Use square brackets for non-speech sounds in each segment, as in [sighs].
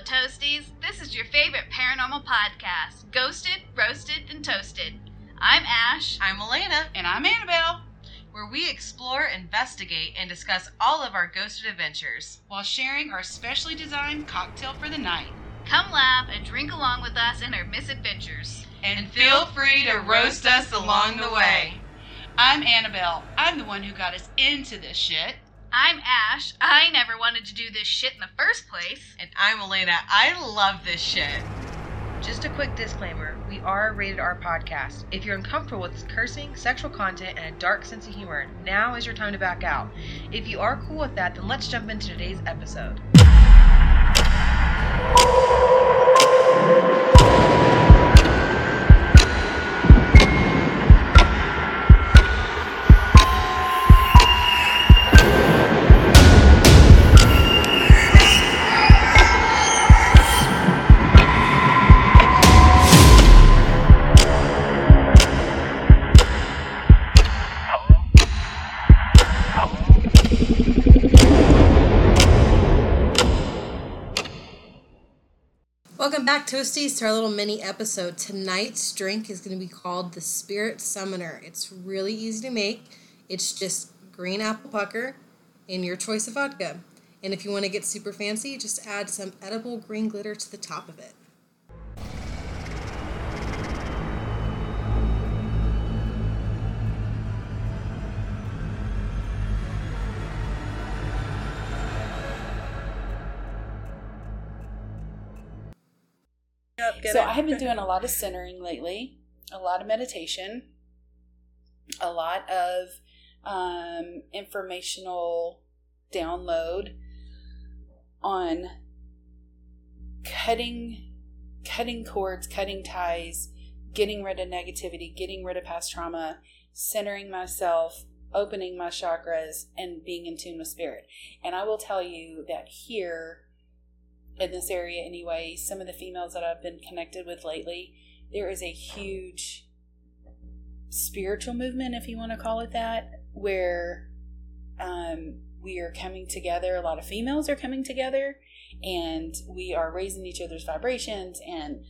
fellow toasties. This is your favorite paranormal podcast Ghosted, Roasted, and Toasted. I'm Ash. I'm Elena, And I'm Annabelle, where we explore, investigate, and discuss all of our ghosted adventures. while sharing our specially designed cocktail for the night. Come laugh and drink along with us in our misadventures. And, feel free to roast us along the way. I'm Annabelle. I'm the one who got us into this shit. I'm Ash. I never wanted to do this shit in the first place. And I'm Elena. I love this shit. Just a quick disclaimer we are a rated R podcast. If you're uncomfortable with cursing, sexual content, and a dark sense of humor, now is your time to back out. If you are cool with that, then let's jump into today's episode. Welcome back, Toasties, to our little mini episode. Tonight's drink is going to be called the Spirit Summoner. It's really easy to make. It's just green apple pucker and your choice of vodka. And if you want to get super fancy, just add some edible green glitter to the top of it. So I have been [laughs] doing a lot of centering lately, a lot of meditation, a lot of um, informational download on cutting cutting cords, cutting ties, getting rid of negativity, getting rid of past trauma, centering myself, opening my chakras, and being in tune with spirit. And I will tell you that here in this area anyway, some of the females that I've been connected with lately, there is a huge spiritual movement, if you want to call it that, where um, we are coming together. A lot of females are coming together, and we are raising each other's vibrations and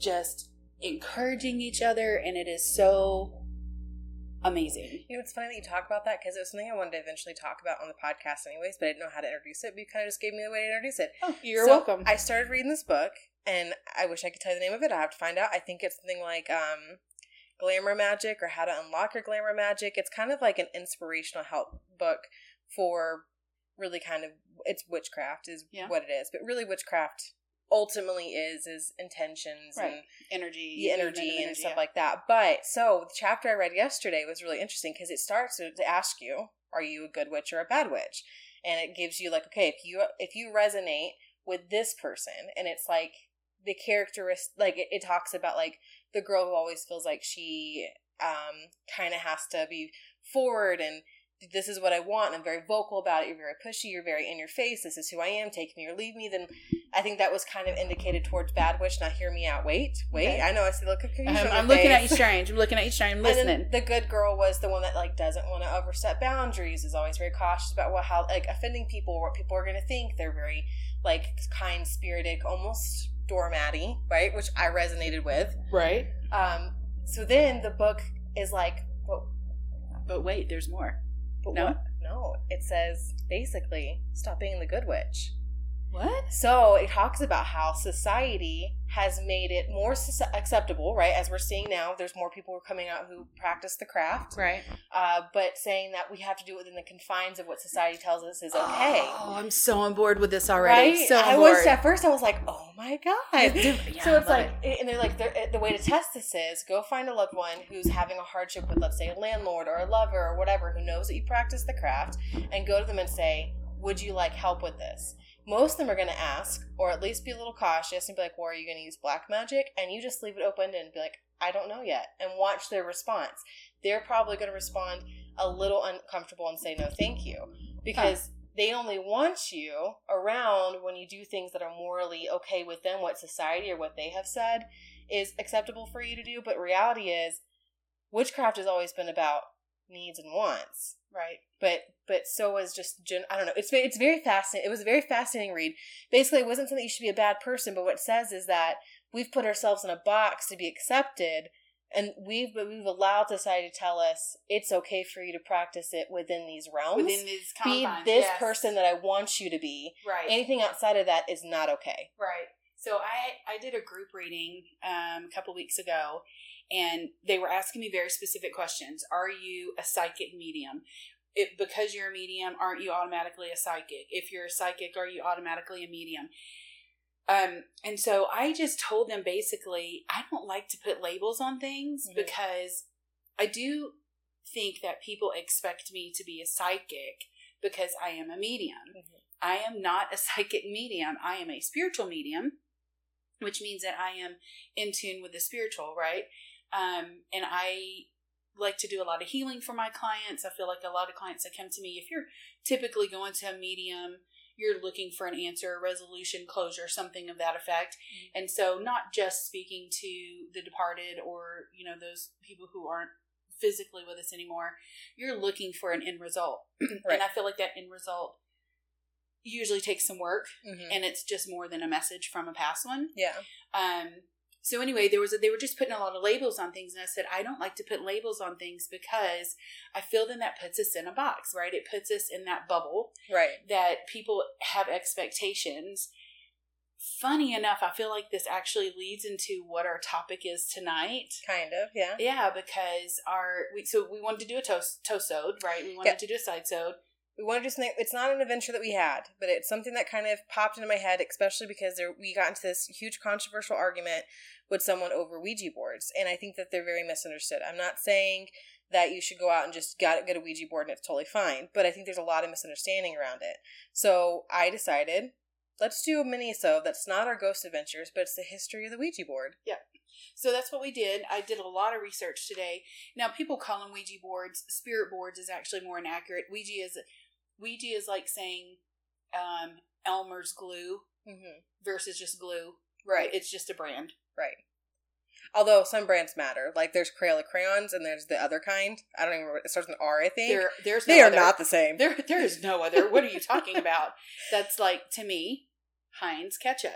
just encouraging each other. And it is so amazing. You know, it's funny that you talk about that because it was something I wanted to eventually talk about on the podcast, anyways, but I didn't know how to introduce it. But you kind of just gave me the way to introduce it. Oh, you're So, welcome. I started reading this book, and I wish I could tell you the name of it. I have to find out. I think it's something like um, Glamour Magic or How to Unlock Your Glamour Magic. It's kind of like an inspirational help book for really kind of it's witchcraft is Yeah. what it is, but really witchcraft ultimately is is intentions Right. and energy, the energy and stuff yeah. like that. But so the chapter I read yesterday was really interesting because it starts to, to ask you, are you a good witch or a bad witch? And it gives you like, okay, if you if you resonate with this person, and it's like the characteristic, like it, it talks about like the girl who always feels like she um kind of has to be forward and this is what I want. I'm very vocal about it. You're very pushy. You're very in your face. This is who I am. Take me or leave me. Then I think that was kind of indicated towards bad witch. Now hear me out. Wait, wait. Okay. I know. I see look confusion. Um, I'm looking at you strange. I'm looking at you strange. I'm [laughs] listening. the good girl was the one that like doesn't want to overstep boundaries. Is always very cautious about what how like offending people, what people are going to think. They're very like kind spirited, almost doormatty, right? Which I resonated with. right. Um. So then the book is like, well, But wait, there's more. But No? what? No, it says basically stop being the good witch. What? So it talks about how society has made it more acceptable, right? As we're seeing now, there's more people who are coming out who practice the craft, Right. uh, but saying that we have to do it within the confines of what society tells us is okay. Oh, I'm so on board with this already. Right? So I board. was at first. I was like, "Oh my god!" Yeah, so it's like, and they're like, they're, the way to test this is go find a loved one who's having a hardship with, let's say, a landlord or a lover or whatever, who knows that you practice the craft, and go to them and say, "Would you like help with this?" Most of them are going to ask, or at least be a little cautious, and be like, "Well, are you going to use black magic?" And you just leave it open and be like, "I don't know yet," and watch their response. They're probably going to respond a little uncomfortable and say, "No, thank you," because they only want you around when you do things that are morally okay with them, what society or what they have said is acceptable for you to do. But reality is, witchcraft has always been about needs and wants. Right. But but so was just gen- I don't know. It's it's very fascinating. It was a very fascinating read. Basically, it wasn't something you should be a bad person, but what it says is that we've put ourselves in a box to be accepted, and we've but we've allowed society to tell us it's okay for you to practice it within these realms. Within these confines. be this yes. person that I want you to be. Right. Anything outside of that is not okay. Right. So I I did a group reading um, a couple weeks ago, and they were asking me very specific questions. Are you a psychic medium? It, because you're a medium, aren't you automatically a psychic? If you're a psychic, are you automatically a medium? Um, and so I just told them basically, I don't like to put labels on things Mhm. because I do think that people expect me to be a psychic because I am a medium. Mhm. I am not a [laughs] psychic medium. I am a spiritual medium, which means that I am in tune with the spiritual, right? Um, and I like to do a lot of healing for my clients. I feel like a lot of clients that come to me, if you're typically going to a medium, you're looking for an answer, a resolution, closure, something of that effect. And so, not just speaking to the departed or, you know, those people who aren't physically with us anymore, you're looking for an end result. [clears throat] Right. And I feel like that end result usually takes some work Mhm. and it's just more than a message from a past one. Yeah. Um, so anyway, there was a, they were just putting a lot of labels on things, and I said I don't like to put labels on things because I feel then that puts us in a box, right? It puts us in that bubble Right. that people have expectations. Funny enough, I feel like this actually leads into what our topic is tonight. Kind of. Yeah. Yeah, because our we, so we wanted to do a toast toastode, right? We wanted Yeah. to do a side sode. we want to do something. It's not an adventure that we had, but it's something that kind of popped into my head, especially because there, we got into this huge controversial argument with someone over Ouija boards, and I think that they're very misunderstood. I'm not saying that you should go out and just got, get a Ouija board and it's totally fine, but I think there's a lot of misunderstanding around it. So I decided let's do a mini so that's not our ghost adventures, but it's the history of the Ouija board. Yeah. So that's what we did. I did a lot of research today. Now people call them Ouija boards. Spirit boards is actually more inaccurate. Ouija is Ouija is like saying um, Elmer's glue Mm-hmm. versus just glue. Right. It's just a brand. Right. Although some brands matter, like there's Crayola crayons and there's the other kind. I don't even remember. It starts with an R, I think. There, there's no they are other. not the same. There, there is no other. What are you talking [laughs] about? That's like to me, Heinz ketchup.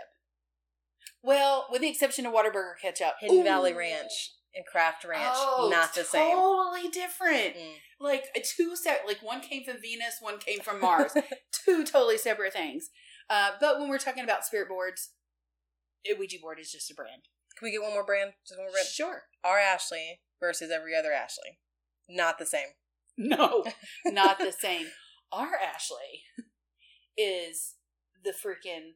Well, with the exception of Whataburger ketchup, Hidden Ooh. Valley Ranch and Kraft Ranch, Oh, not the same. Totally different. Mm. Like a two set. Like one came from Venus, one came from Mars. [laughs] two totally separate things. Uh, but when we're talking about spirit boards, Ouija board is just a brand. Can we get one more brand? Just one more brand. Sure. Our Ashley versus every other Ashley. Not the same. No, [laughs] not the same. Our Ashley is the freaking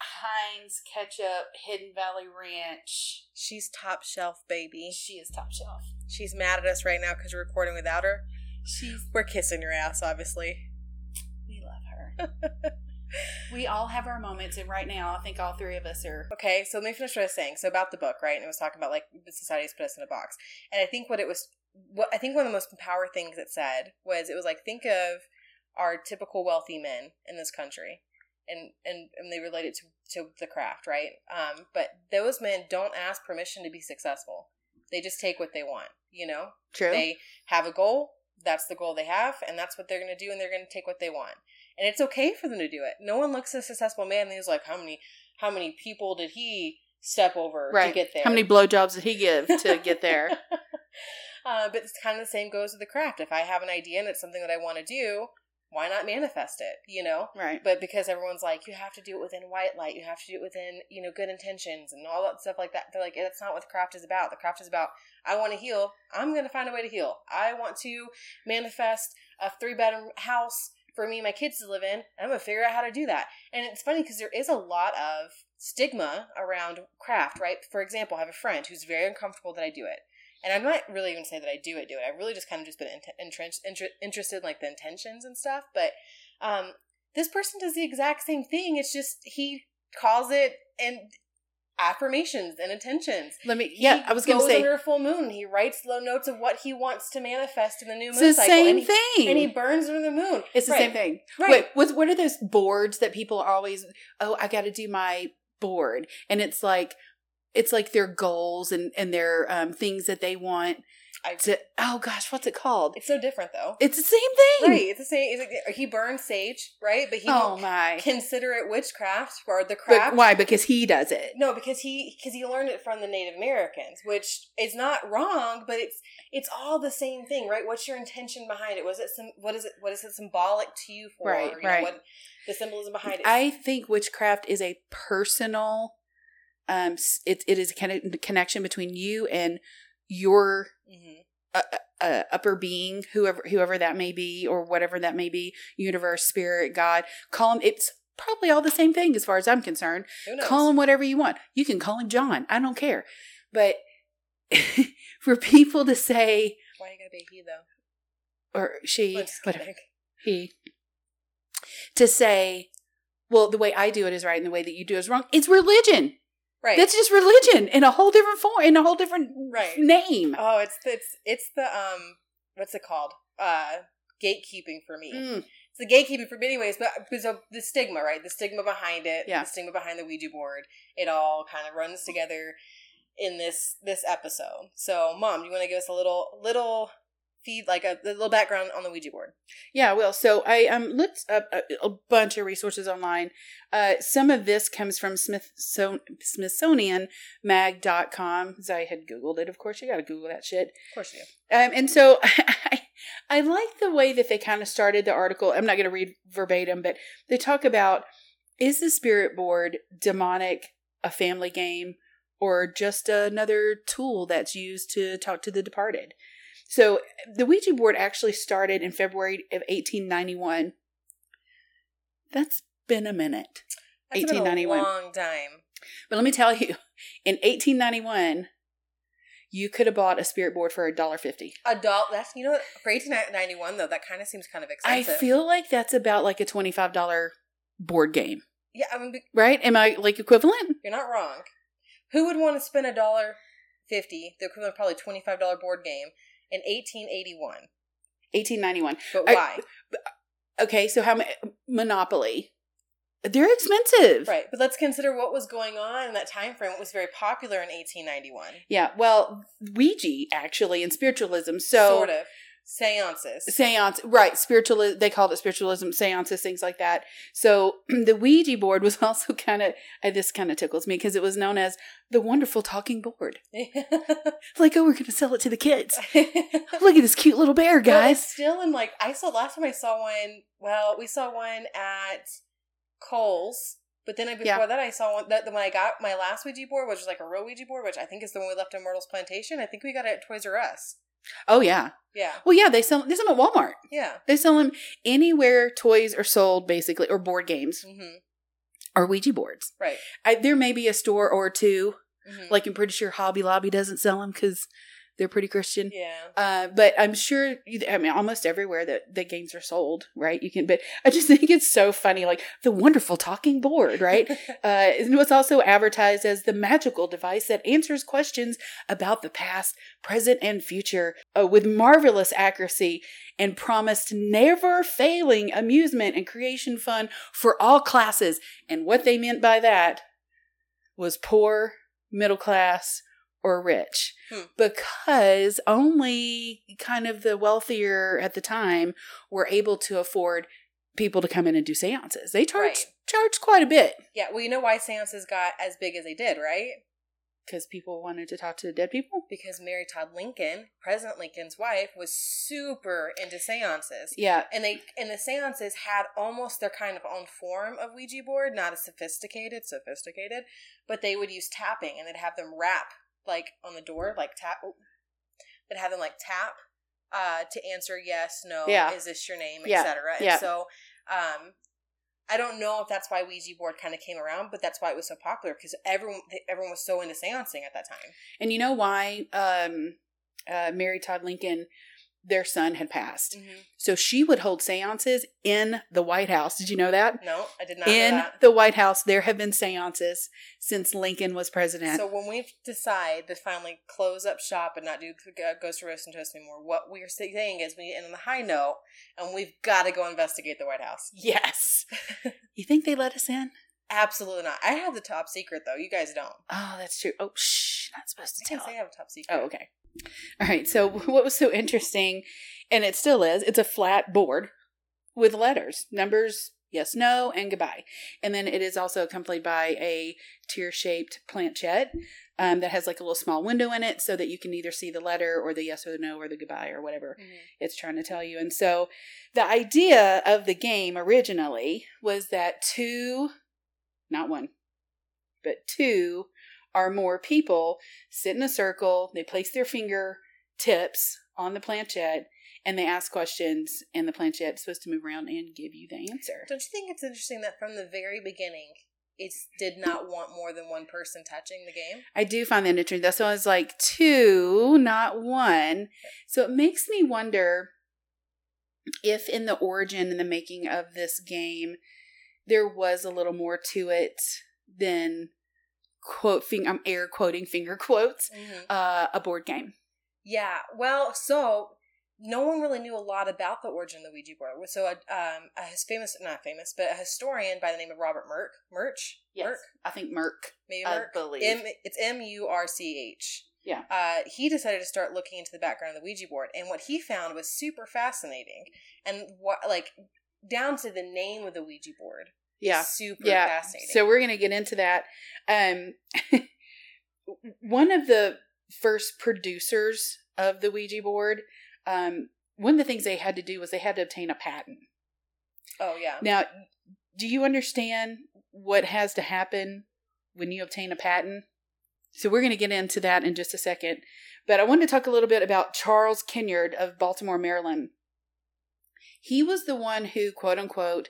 Heinz ketchup Hidden Valley Ranch. She's top shelf, baby. She is top shelf. She's mad at us right now because we're recording without her. She's We're kissing your ass, obviously. we love her. [laughs] we all have our moments, and right now, I think all three of us are. Okay, so let me finish what I was saying. So about the book, right? And it was talking about like society's put us in a box. And I think what it was, what I think one of the most empowered things it said was it was like think of our typical wealthy men in this country, and and and they relate it to to the craft, right? Um, but those men don't ask permission to be successful. They just take what they want. You know, True. they have a goal. That's the goal they have, and that's what they're going to do, and they're going to take what they want. And it's okay for them to do it. No one looks at a successful man and he's like, how many, how many people did he step over to get there? How many blowjobs did he give to [laughs] get there? uh, but it's kind of the same goes with the craft. If I have an idea and it's something that I want to do, why not manifest it? You know. right. But because everyone's like, you have to do it within white light, you have to do it within, you know, good intentions and all that stuff like that. They're like, that's not what the craft is about. The craft is about, I want to heal. I'm going to find a way to heal. I want to manifest a three bedroom house for me and my kids to live in. I'm to figure out how to do that. And it's funny because there is a lot of stigma around craft, right? For example, I have a friend who's very uncomfortable that I do it. And I'm not really even say that I do it, do it. I've really just kind of just been entrenched, inter- interested in like the intentions and stuff. But um, this person does the exact same thing. It's just he calls it and affirmations and intentions. Let me. He Yeah, I was going to say under a full moon. He writes low notes of what he wants to manifest in the new it's moon the cycle, same and he, thing. and he burns under the moon. it's the Right. same thing. Right. Wait, what, what are those boards that people always? Oh, I got to do my board, and it's like it's like their goals and and their um, things that they want I, to. Oh gosh, what's it called? it's so different though. It's the same thing, Right. It's the same. It's like, he burns sage, right? But he Oh my! consider it witchcraft or the But craft. why? Because he does it. No, because he because he learned it from the Native Americans, which is not wrong, but it's it's all the same thing, right? What's your intention behind it? Was it some what is it what is it symbolic to you for? Right, you know, right. what the symbolism behind it. I think witchcraft is a personal. Um, it it is a conne- connection between you and your Mhm. uh, upper being, whoever whoever that may be, or whatever that may be, universe, spirit, God. Call him. It's probably all the same thing as far as I'm concerned. Call him whatever you want. You can call him John. I don't care. But [laughs] for people to say Why you gotta be he though? or she, whatever, he, to say, well, the way I do it is right, and the way that you do it is wrong. It's religion. Right. That's just religion in a whole different form, in a whole different Right. name. oh, it's the, it's it's the um what's it called? Uh gatekeeping for me. Mm. It's the gatekeeping for me anyways, but but so the stigma, right? The stigma behind it, Yeah. the stigma behind the Ouija board, it all kind of runs together in this this episode. So, mom, do you want to give us a little little feed, like a, a little background on the Ouija board? Yeah, well, so I um looked up a, a bunch of resources online. Uh, some of this comes from Smith so, SmithsonianMag.com. As I had Googled it, of course, you got to Google that shit. Of course you do. Um, and so [laughs] I, I like the way that they kind of started the article. I'm not going to read verbatim, but they talk about is the spirit board demonic, a family game, or just another tool that's used to talk to the departed? So the Ouija board actually started in February of 1891. That's been a minute. That's been a 1891. long time. But let me tell you, in 1891, you could have bought a spirit board for a dollar fifty. A Adult, that's you know for eighteen ninety one though, that kind of seems kind of expensive. I feel like that's about like a twenty-five dollar board game, yeah, I mean be- right? Am I like equivalent? you're not wrong. Who would want to spend a dollar fifty, the equivalent of probably twenty five dollar board game in eighteen eighty one? Eighteen ninety-one. But I- why? Okay, so how many Monopoly? They're expensive, Right, but let's consider what was going on in that time frame. What was very popular in 1891? Yeah. Well, Ouija actually and spiritualism. So sort of seances. seance right spiritual they called it spiritualism seances things like that so [clears throat] the ouija board was [laughs] also kind of this kind of tickles me because it was known as the wonderful talking board [laughs] like oh we're gonna sell it to the kids look at this cute little bear guys still in like I saw last time I saw one. Well, we saw one at Kohl's. But then I, before Yeah. that, I saw one that when I got my last Ouija board, which was like a real Ouija board, which I think is the one we left in Myrtle's Plantation. I think we got it at Toys R Us. oh yeah Yeah, well yeah they sell they sell them at walmart yeah. they sell them anywhere toys are sold basically or board games hmm or ouija boards Right. I, there may be a store or two hmm like i'm pretty sure hobby lobby doesn't sell them because they're pretty christian yeah. Uh, but I'm sure, I mean, almost everywhere that the games are sold, right? You can, but I just [laughs] think it's so funny, like the wonderful talking board, right? [laughs] uh, it was also advertised as the magical device that answers questions about the past, present, and future uh, with marvelous accuracy and promised never failing amusement and creation fun for all classes. And what they meant by that was poor, middle class, or rich Hmm. because only kind of the wealthier at the time were able to afford people to come in and do seances. They charge Right. charge quite a bit yeah. Well, you know why seances got as big as they did, right? because people wanted to talk to dead people. Because Mary Todd Lincoln, President Lincoln's wife, was super into seances. Yeah, and they and the seances had almost their kind of own form of Ouija board, not as sophisticated, sophisticated, but they would use tapping and they'd have them rap like on the door, like tap. Oh, they'd have them like tap uh, to answer yes, no, Yeah. is this your name, Yeah. etc. And Yeah. so, um, I don't know if that's why Ouija board kind of came around, but that's why it was so popular because everyone everyone was so into seancing at that time. and you know why? Um, uh, Mary Todd Lincoln, their son had passed, mm-hmm. so she would hold seances in the White House. Did you know that? No, I did not In the White House, there have been seances since Lincoln was president. So when we decide to finally close up shop and not do Ghost Roast and Toast anymore, what we're saying is we end on the high note, and we've got to go investigate the White House. yes, [laughs] you think they let us in? Absolutely not. I have the top secret though. You guys don't. Oh, that's true. Oh, shh, not supposed to I tell. say I have a top secret. Oh, okay. All right. So, [laughs] what was so interesting, and it still is, it's a flat board with letters, numbers, yes, no, and goodbye. And then it is also accompanied by a tear shaped planchette um, that has like a little small window in it so that you can either see the letter or the yes or the no or the goodbye or whatever Mhm. it's trying to tell you. And so, the idea of the game originally was that two, not one, but two or more people sit in a circle, they place their finger tips on the planchette, and they ask questions, and the planchette's supposed to move around and give you the answer. Don't you think it's interesting that from the very beginning, it did not want more than one person touching the game? I do find that interesting. That's why I was like two, not one. So it makes me wonder if in the origin and the making of this game, there was a little more to it than quote, fing- I'm air quoting finger [laughs] quotes, uh, a board game. Yeah. Well, so no one really knew a lot about the origin of the Ouija board. So, a, um, a famous, not famous, but a historian by the name of Robert Merck, Murch, Merck, I think Merc. maybe I believe. M, it's M U R C H. Yeah. Uh, he decided to start looking into the background of the Ouija board, and what he found was super fascinating, and what like down to the name of the Ouija board. Yeah. super yeah. fascinating. So we're gonna get into that. Um, [laughs] one of the first producers of the Ouija board, um, one of the things they had to do was they had to obtain a patent. oh yeah, Now, do you understand what has to happen when you obtain a patent? So we're going to get into that in just a second. But I wanted to talk a little bit about Charles Kennard of Baltimore, Maryland. He was the one who, quote unquote,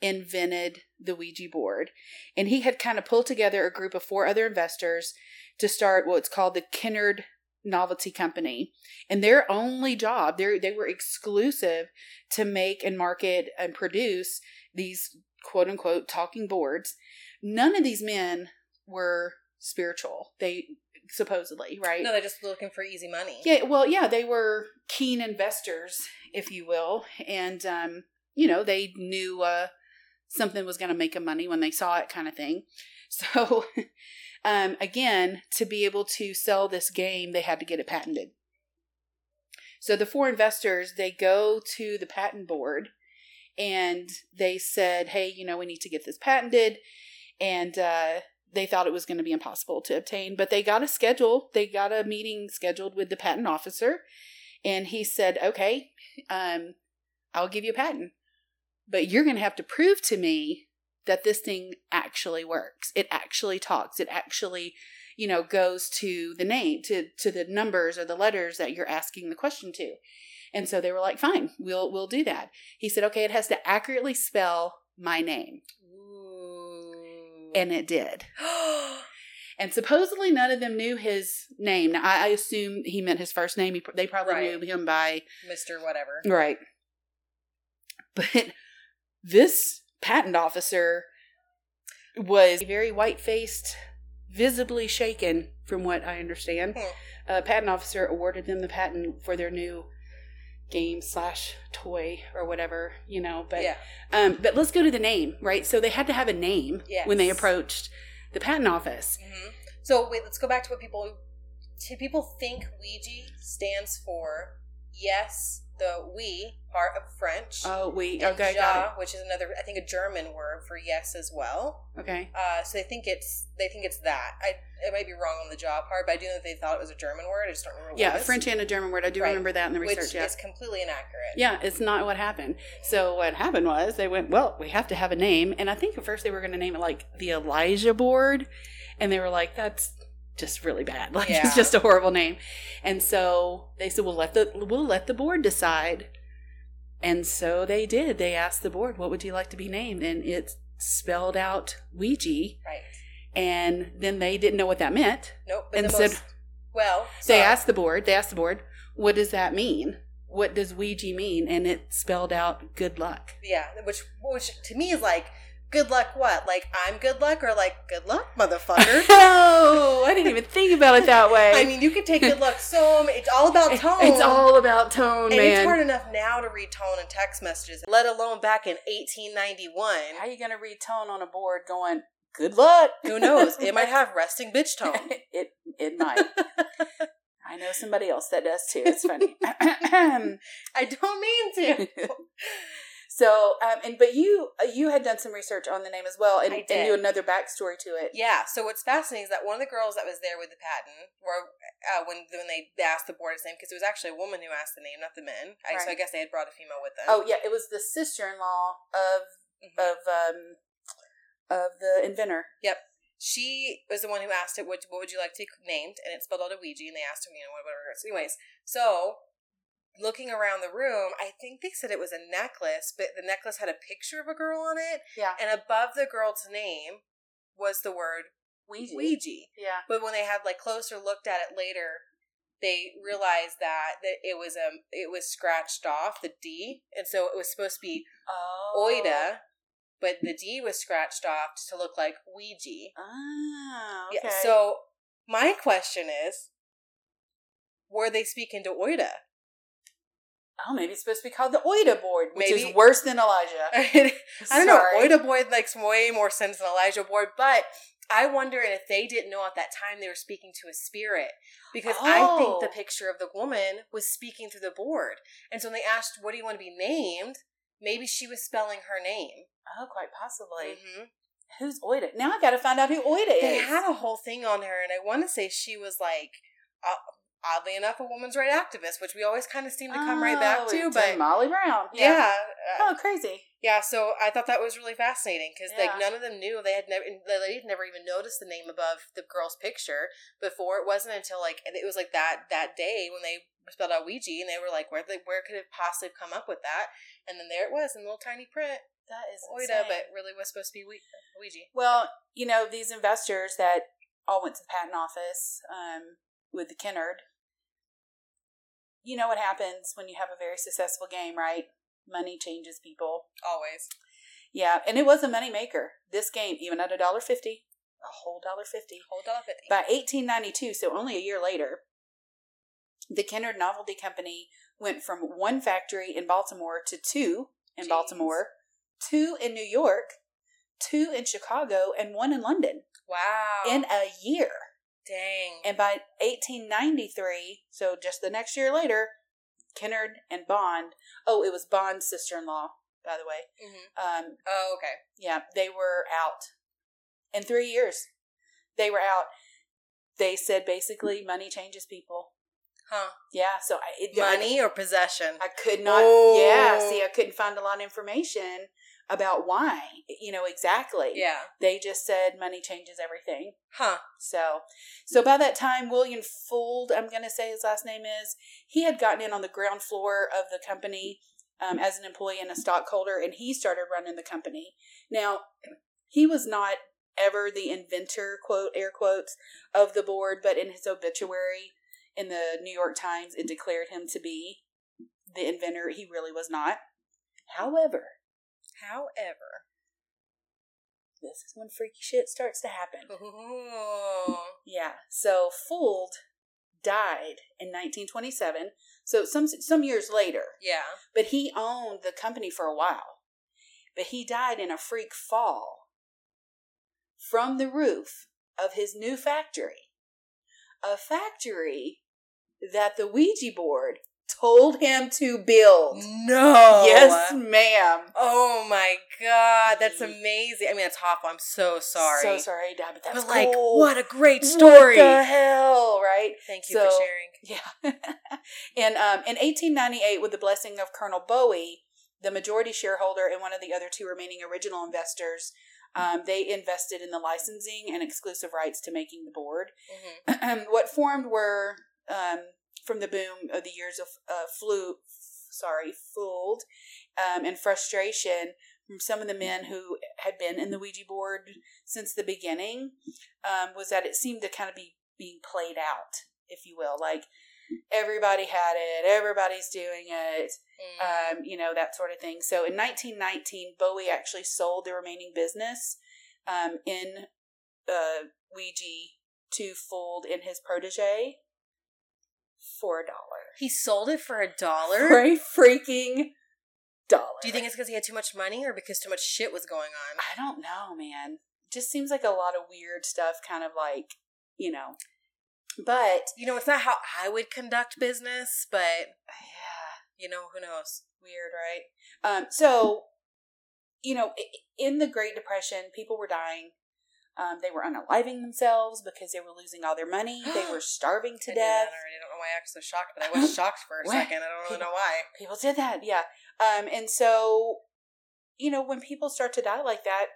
invented the Ouija board. And he had kind of pulled together a group of four other investors to start what's called the Kennard Novelty Company. And their only job, they they were exclusive to make and market and produce these quote unquote talking boards. None of these men were spiritual. They supposedly, right? no, they're just looking for easy money. Yeah, well, yeah, they were keen investors, if you will, and um, you know, they knew uh, something was going to make them money when they saw it, kind of thing. [laughs] So, um, again, to be able to sell this game, they had to get it patented. So the four investors they go to the patent board, and they said, "Hey, you know, we need to get this patented," and uh, they thought it was going to be impossible to obtain, but they got a schedule. They got a meeting scheduled with the patent officer, and he said, "Okay, um, I'll give you a patent, but you're going to have to prove to me that this thing actually works. It actually talks. It actually, you know, goes to the name, to to the numbers or the letters that you're asking the question to." And so they were like, "Fine, we'll we'll do that." He said, "Okay, it has to accurately spell my name." And it did. [gasps] And supposedly none of them knew his name. Now, I, I assume he meant his first name. He, they probably Right. knew him by. Mr. Whatever. Right. But this patent officer was very white faced, visibly shaken, from what I understand. Hmm. A patent officer awarded them the patent for their new game slash toy or whatever, you know. But yeah. um, but let's go to the name, right? So they had to have a name Yes. when they approached the patent office. hmm So wait, let's go back to what people. To people think Ouija stands for yes, the we part of French. Oh, we okay, ja, which is another, I think, a German word for yes as well. Okay, Uh, so they think it's they think it's that. I I might be wrong on the jaw part, but I do know that they thought it was a German word. I just don't remember. yeah, what a it was, French and a German word. I do Right. remember that in the which research. Yeah, is completely inaccurate. yeah, it's not what happened. So what happened was they went, well, we have to have a name, and I think at first they were going to name it like the Elijah Board, and they were like, that's just really bad. [laughs] Like Yeah. it's just a horrible name. And so they said, we'll let the we'll let the board decide. And so they did. They asked the board, what would you like to be named? And it spelled out Ouija. Right. And then they didn't know what that meant. Nope. But And said- most, well, They asked the board, they asked the board, what does that mean? What does Ouija mean? And it spelled out good luck. Yeah, which which to me is like good luck. What like I'm good luck or like good luck, motherfucker. [laughs] oh, I didn't even think about it that way. I mean, you could take good luck so. Um, it's all about tone. it's all about tone, And it's hard enough now to read tone in text messages, let alone back in 1891. How are you gonna read tone on a board going Good luck. Who knows? It might [laughs] have resting bitch tone. [laughs] it it might. I know somebody else that does too. It's funny. I don't mean to. So, um, and but you uh, you had done some research on the name as well, and, and knew another backstory to it. Yeah. So what's fascinating is that one of the girls that was there with the patent, uh, when when they, asked the board its name, because it was actually a woman who asked the name, not the men. I, So I guess they had brought a female with them. Oh yeah, it was the sister in law of Mhm. of um of the inventor. Yep she was the one who asked it, what, what would you like to be named? And it spelled out a Ouija, and they asked her, you know, whatever. So anyways, so looking around the room, I think they said it was a necklace, but the necklace had a picture of a girl on it, Yeah, and above the girl's name was the word Ouija. Ouija. Yeah. But when they had like closer looked at it later, they realized that that it was um it was scratched off the D, and so it was supposed to be Oh. Oida, but the D was scratched off to look like Ouija. Ah. Okay. Yeah. So my question is, were they speaking to Oida? Oh, maybe it's supposed to be called the Oida board, which Maybe- is worse than Elijah. [laughs] I don't [laughs] know. Oida board makes way more sense than Elijah board, but I wonder if they didn't know at that time they were speaking to a spirit because I think the Oh. picture of the woman was speaking through the board, and so when they asked, "What do you want to be named?" Maybe she was spelling her name. Oh, quite possibly. hmm Who's Oida? Now I got to find out who Oida is. They had a whole thing on her, and I want to say she was like, uh, oddly enough, a woman's right activist, which we always kind of seem to come right back Oh, to. But Molly Brown. yeah, uh, Oh, crazy. Yeah, so I thought that was really fascinating because Yeah. like none of them knew they had never the lady had never even noticed the name above the girl's picture before. It wasn't until like it was like that that day when they spelled out Ouija and they were like, where they, where could it possibly come up with that? And then there it was in little tiny print, That is Oida, but really was supposed to be Ouija. Ouija. Well, you know, these investors that all went to the patent office um, with the Kennard, you know what happens when you have a very successful game, right? Money changes people. Always. Yeah, and it was a money maker. This game, even at a dollar fifty, a whole dollar fifty. Hold on, fifty. By 1892, so only a year later, the Kennard Novelty Company went from one factory in Baltimore to two in Jeez. Baltimore, two in New York, two in Chicago, and one in London wow. in a year. Dang. And by 1893, so just the next year later, Kennard and Bond, oh, it was Bond's sister in law, by the way. hmm Um, Oh, okay. yeah, they were out in three years. They were out. They said basically money changes people. Huh. Yeah, so I, it, Money or possession? I, I could not. Oh. Yeah, see, I couldn't find a lot of information about why. You know exactly. yeah. they just said money changes everything. Huh. So, so by that time, William Fuld, I'm going to say his last name is, he had gotten in on the ground floor of the company um, as an employee and a stockholder, and he started running the company. Now, he was not ever the inventor, quote, air quotes, of the board, but in his obituary in the New York Times, it declared him to be the inventor. He really was not. However, However. this is when freaky shit starts to happen. Ooh. Yeah. So Fuld died in 1927. So some some years later, Yeah. but he owned the company for a while. But he died in a freak fall from the roof of his new factory. A factory that the Ouija board told him to build. No. Yes, ma'am. Oh my god, that's amazing. I mean, that's awful. I'm so sorry. So sorry died, but that's but like, cool. what a great story. What the hell, right? Thank you for sharing. Yeah. [laughs] and um, in 1898, with the blessing of Colonel Bowie, the majority shareholder and one of the other two remaining original investors, um, they invested in the licensing and exclusive rights to making the board. hmm [clears throat] what formed were um, from the boom of the years of uh, flu, sorry, Fuld, um, and frustration from some of the men who had been in the Ouija board since the beginning, um, was that it seemed to kind of be being played out, if you will, like everybody had it, everybody's doing it, Mm. um, you know, that sort of thing. So in 1919, Bowie actually sold the remaining business um, in uh, Ouija to Fold and his protege for a dollar. he sold it for a dollar. [laughs] For a freaking dollar. Do you think it's because he had too much money or because too much shit was going on? I don't know, man. just seems like a lot of weird stuff, kind of like, you know. But You know, it's not how I would conduct business, but yeah, you know, who knows? weird, right? Um, so, you know, in the Great Depression, people were dying. Um, they were unaliving themselves because they were losing all their money. They [gasps] were starving to I death. I don't know why I was so shocked, but I was [laughs] shocked for a second. I don't really know why. People did that, yeah. Um, and so, you know, when people start to die like that,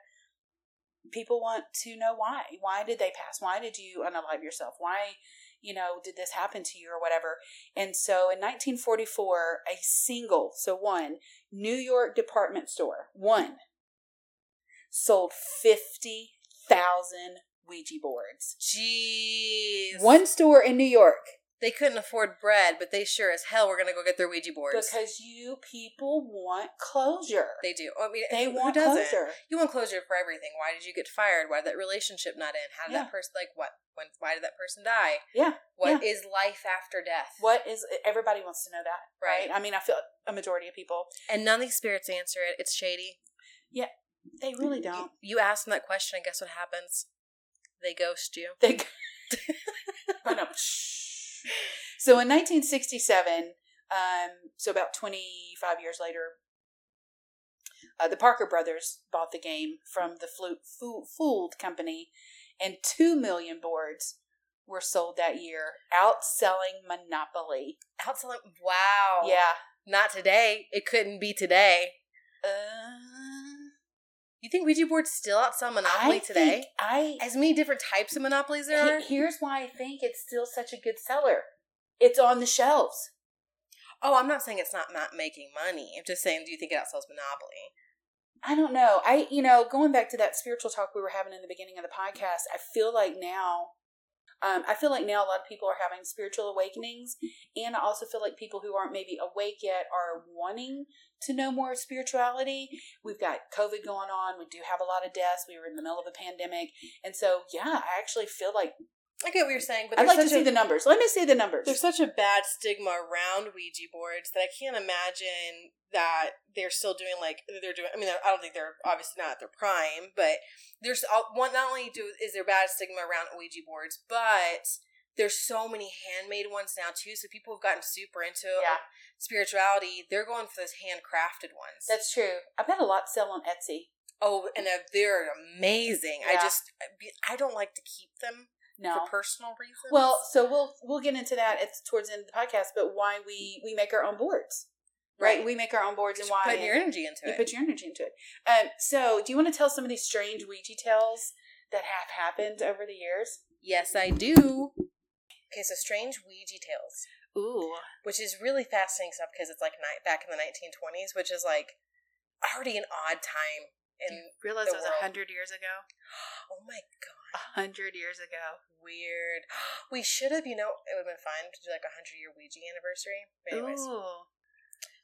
people want to know why. Why did they pass? Why did you unalive yourself? Why, you know, did this happen to you or whatever? And so in 1944, a single, so one, New York department store, one, sold 50,000 Ouija boards. Jeez. One store in New York. They couldn't afford bread, but they sure as hell were going to go get their Ouija boards. Because you people want closure. they do. I mean, They who want doesn't? closure. You want closure for everything. Why did you get fired? Why did that relationship not end? How did Yeah. that person like what? When? Why did that person die? Yeah. What is life after death? What is everybody wants to know that, right? Right. I mean, I feel a majority of people And none of these spirits answer it. It's shady. They really [laughs] don't. you ask them that question, and guess what happens? They ghost you. They [laughs] so in 1967, um, so about 25 years later, uh, the Parker brothers bought the game from the Flu- Foo- Fuld company, and two million boards were sold that year, outselling Monopoly. Outselling. Wow. Yeah. Not today. It couldn't be today. Uh, You think Ouija boards still outsell Monopoly I today? think I As many different types of Monopolies there are. Here's why I think it's still such a good seller. It's on the shelves. Oh, I'm not saying it's not not making money. I'm just saying, do you think it outsells Monopoly? I don't know. I you know, going back to that spiritual talk we were having in the beginning of the podcast, I feel like now um, I feel like now a lot of people are having spiritual awakenings, and I also feel like people who aren't maybe awake yet are wanting to know more spirituality. We've got COVID going on. We do have a lot of deaths. We were in the middle of a pandemic, and so yeah, I actually feel like I get what you're saying, but I'd like to see a, the numbers. Let me see the numbers. there's such a bad stigma around Ouija boards that I can't imagine that they're still doing like they're doing. I mean, I don't think they're obviously not at their prime, but there's one. Not only do is there bad stigma around Ouija boards, but there's so many handmade ones now too. So people have gotten super into Yeah. spirituality. They're going for those handcrafted ones. That's true. I bet a lot sell on Etsy. oh, and they're, they're amazing. I just I don't like to keep them No. for personal reasons. Well, so we'll we'll get into that at towards the end of the podcast. But why we we make our own boards, right? Right. We make our own boards, and why putting your energy into you it. put your energy into it. Um, so, do you want to tell some of these strange Ouija tales that have happened over the years? Yes, I do. Okay, so strange Ouija tales, Ooh, which is really fascinating stuff because it's like ni- back in the 1920s, which is like already an odd time. In realize the world. hundred years ago. [gasps] oh my god, A hundred years ago. weird. [gasps] We should have, you know, it would have been fun to do like a hundred year Ouija anniversary. But anyways, Ooh,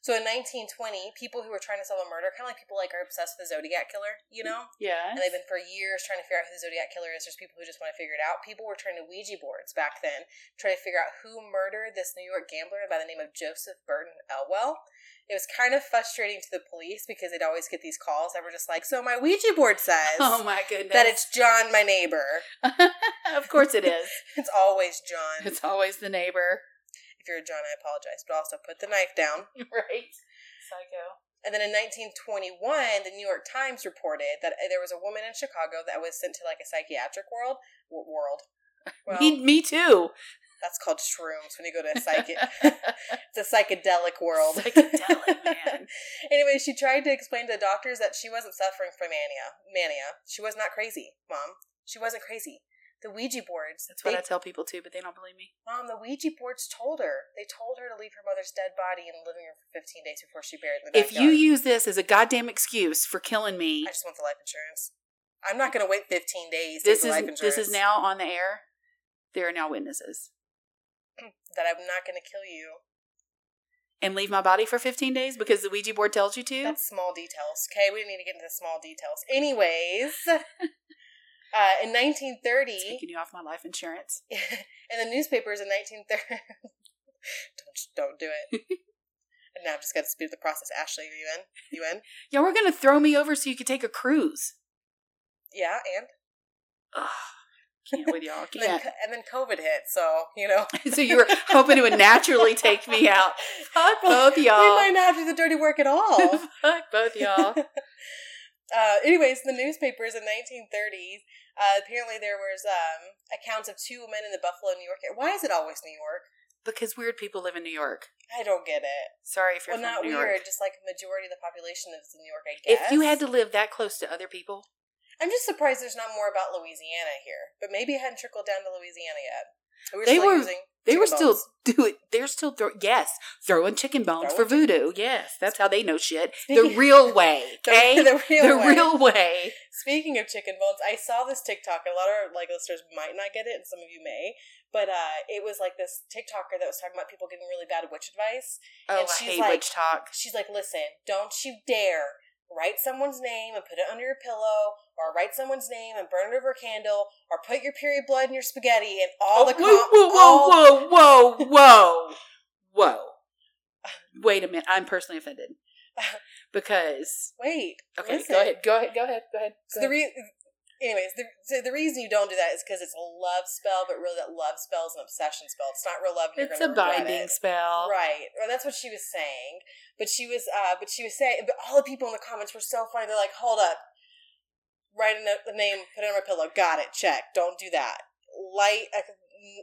so in 1920, people who were trying to solve a murder, kind of like people like are obsessed with the Zodiac killer, you know. yeah. And they've been for years trying to figure out who the Zodiac Killer is. There's people who just want to figure it out. People were turning to Ouija boards back then, trying to figure out who murdered this New York gambler by the name of Joseph Burton Elwell. It was kind of frustrating to the police because they'd always get these calls that were just like, So my Ouija board says [laughs] Oh my goodness! that it's John, my neighbor. [laughs] of course it is. [laughs] It's always John. It's always the neighbor, you're John, I apologize, but also put the knife down. [laughs] right? Psycho. And then in 1921, the New York Times reported that there was a woman in Chicago that was sent to like a psychiatric world. w- World. [laughs] Well, me, me too. That's called shrooms when you go to a psychic. it's a psychedelic world. Psychedelic, [laughs] man. anyway, she tried to explain to the doctors that she wasn't suffering from mania. Mania. She was not crazy, Mom. She wasn't crazy. The Ouija boards. That's what they, I tell people too, but they don't believe me. Mom, the Ouija boards told her. They told her to leave her mother's dead body in the living room for 15 days before she buried the If you use this as a goddamn excuse for killing me, I just want the life insurance. I'm not going to wait 15 days this to get the is life insurance. this is now on the air. There are now witnesses, [clears throat] that I'm not going to kill you. and leave my body for 15 days because the Ouija board tells you to. That's small details. Okay, we didn't need to get into the small details. Anyways, [laughs] uh, in 1930, taking you off my life insurance. [laughs] in the newspapers in 1930, [laughs] don't don't do it. [laughs] and now I've just got to speed up the process. Ashley, are you in? You in? Yeah, we're gonna throw me over so you could take a cruise. Yeah, and Ugh, can't with y'all. And then, Can't. and then COVID hit, so you know. so you were hoping it would naturally take me out. Fuck both y'all. We might not have to do the dirty work at all. Fuck both y'all. Uh, anyways, the newspapers in 1930s. Uh, apparently, there was um, accounts of two women in the Buffalo, New York. area. Why is it always New York? Because weird people live in New York. I don't get it. Sorry if you're Well, from not New weird. York. Just like majority of the population lives in New York. I guess. If you had to live that close to other people, I'm just surprised there's not more about Louisiana here. But maybe it hadn't trickled down to Louisiana yet. We're They were- they were still bones. [laughs] do it. They're still throw yes, throwing chicken bones for Throwing voodoo. Yes, that's how they know shit. The real [laughs] way. The- Okay, [laughs] the real the way. real way. Speaking of chicken bones, I saw this TikTok. A lot of like listeners might not get it, and some of you may. But uh, it was like this TikToker that was talking about people giving really bad witch advice. Oh, And I she's hate like- witch talk. She's like, "Listen, don't you dare write someone's name and put it under your pillow, or write someone's name and burn it over a candle, or put your period blood in your spaghetti and all the whoa, com- whoa, all- whoa, whoa, whoa, whoa, whoa. Wait a minute. I'm personally offended [laughs] because. Wait, Okay, listen. go ahead. Go ahead. Go ahead. Go ahead. So the re- anyways, the so the reason you don't do that is because it's a love spell, but really that love spell is an obsession spell. It's not real love. you're it's a binding it. spell. Right. Well, that's what she was saying. But she was, uh, but she was saying, but all the people in the comments were so funny. They're like, hold up. Write a, a name, put it on my pillow. Got it. Check. Don't do that. Light a,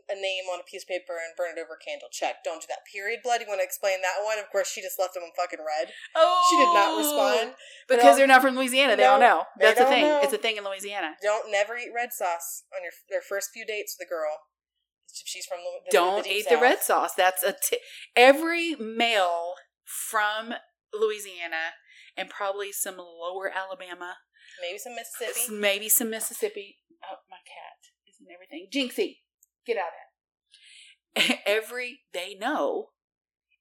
a name on a piece of paper and burn it over a candle. Check. Don't do that. Period blood. You want to explain that one? Of course, she just left them in fucking red. Oh, She did not oh. respond. because they're not from Louisiana. They no, don't know. That's the don't thing. know. It's a thing in Louisiana. Don't never eat red sauce on your their first few dates with a girl. If she's from the, the don't deep eat the red sauce. That's a t- every male from Louisiana and probably some lower Alabama, Maybe some Mississippi. maybe some Mississippi. Oh, my cat is in everything. Jinxie, get out of that. [laughs] Every they know,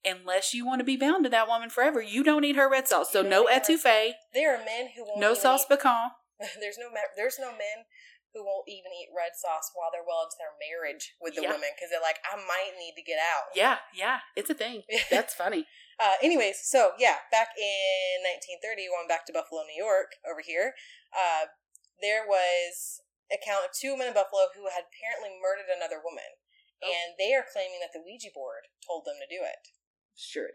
unless you want to be bound to that woman forever, you don't eat her red sauce. So no don't eat her- etouffee, There are men who won't no sauce eat- pecan. [laughs] there's no there's no men who won't even eat red sauce while they're well into their marriage with the Yeah. women because they're like, I might need to get out. Yeah, yeah, it's a thing. [laughs] That's funny. Uh, anyways, so yeah, back in 1930, going back to Buffalo, New York, over here, uh, there was a count of two women in Buffalo who had apparently murdered another woman, Oh. and they are claiming that the Ouija board told them to do it. Sure it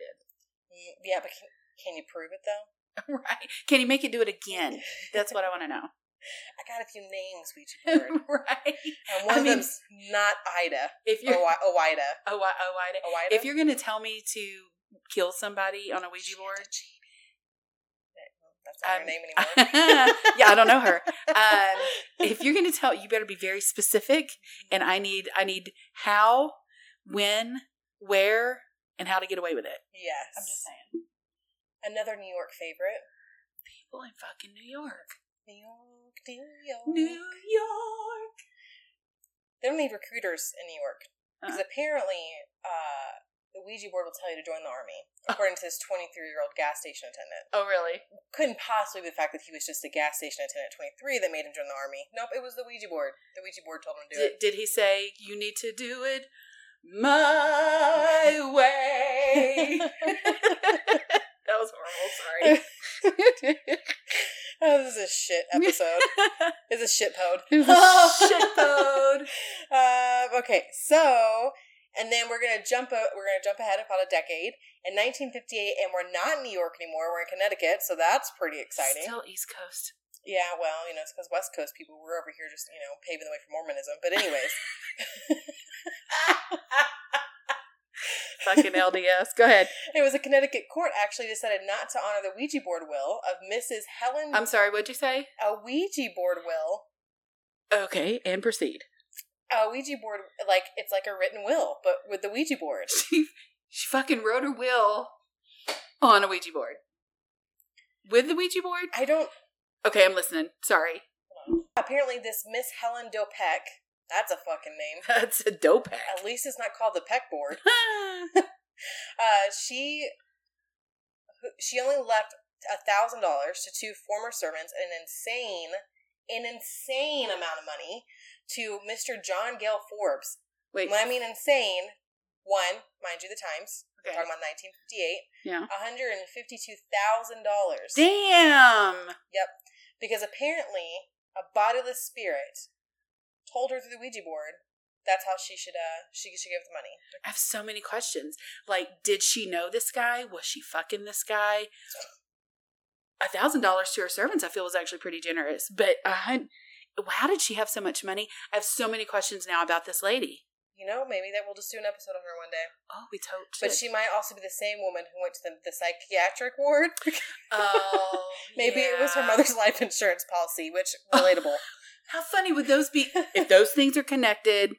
Mm, Yeah, but can, can you prove it though? [laughs] right. Can you make it do it again? That's what I want to know. [laughs] I got a few names, Ouija [laughs] board, right. and one I of mean- them's not Ida. If you're Owi- Owida. did- Owida. if you're gonna tell me to kill somebody on a Ouija board, That's not her um, name anymore. [laughs] yeah, I don't know her. Um, if you're gonna tell, you better be very specific, and I need, I need how, when, where, and how to get away with it. yes. I'm just saying, Another New York favorite. people in fucking New York, New York, New York. New York. They don't need recruiters in New York. Because Uh-uh. apparently, uh, the Ouija board will tell you to join the army, according to this 23 year old gas station attendant. Oh, really? Couldn't possibly be the fact that he was just a gas station attendant at 23 that made him join the army. Nope, it was the Ouija board. The Ouija board told him to do Did, it. did he say you need to do it my way? [laughs] [laughs] that was horrible. Sorry. [laughs] oh, this is a shit episode. it's a shit pod. It was a shitload. Uh, okay, so and then we're gonna jump. A, we're gonna jump ahead about a decade in 1958, and we're not in New York anymore. We're in Connecticut, so that's pretty exciting. Still East Coast. Yeah, well, you know, it's because West Coast people were over here just you know paving the way for Mormonism. But anyways, [laughs] [laughs] Fucking LDS. Go ahead. it was a Connecticut court actually decided not to honor the Ouija board will of Mrs. Helen. I'm sorry. What'd you say? a Ouija board will. Okay, and proceed. A Ouija board, like it's like a written will, but with the Ouija board. [laughs] She, she fucking wrote her will on a Ouija board. With the Ouija board? I don't. Okay, I'm listening. Sorry. Apparently, this Miss Helen Dow Peck. That's a fucking name. [laughs] That's a dope At least it's not called the Peck board. [laughs] Uh, she she only left a thousand dollars to two former servants, an insane, an insane amount of money to Mr. John Gale Forbes. Wait. When I mean insane, one, mind you, the times. Okay. We're talking about 1958. Yeah. hundred and fifty-two thousand dollars. Damn. Yep. Because apparently, a bodiless spirit told her through the Ouija board that's how she should uh she should give the money. I have so many questions. Like, did she know this guy? Was she fucking this guy? A thousand dollars to her servants, I feel, was actually pretty generous. But a hun- how did she have so much money? I have so many questions now about this lady. You know, maybe that we'll just do an episode of her one day. Oh, we totally. But she might also be the same woman who went to the, the psychiatric ward. [laughs] Oh, maybe it was her mother's life insurance policy, which relatable. [laughs] How funny would those be? [laughs] if those things are connected,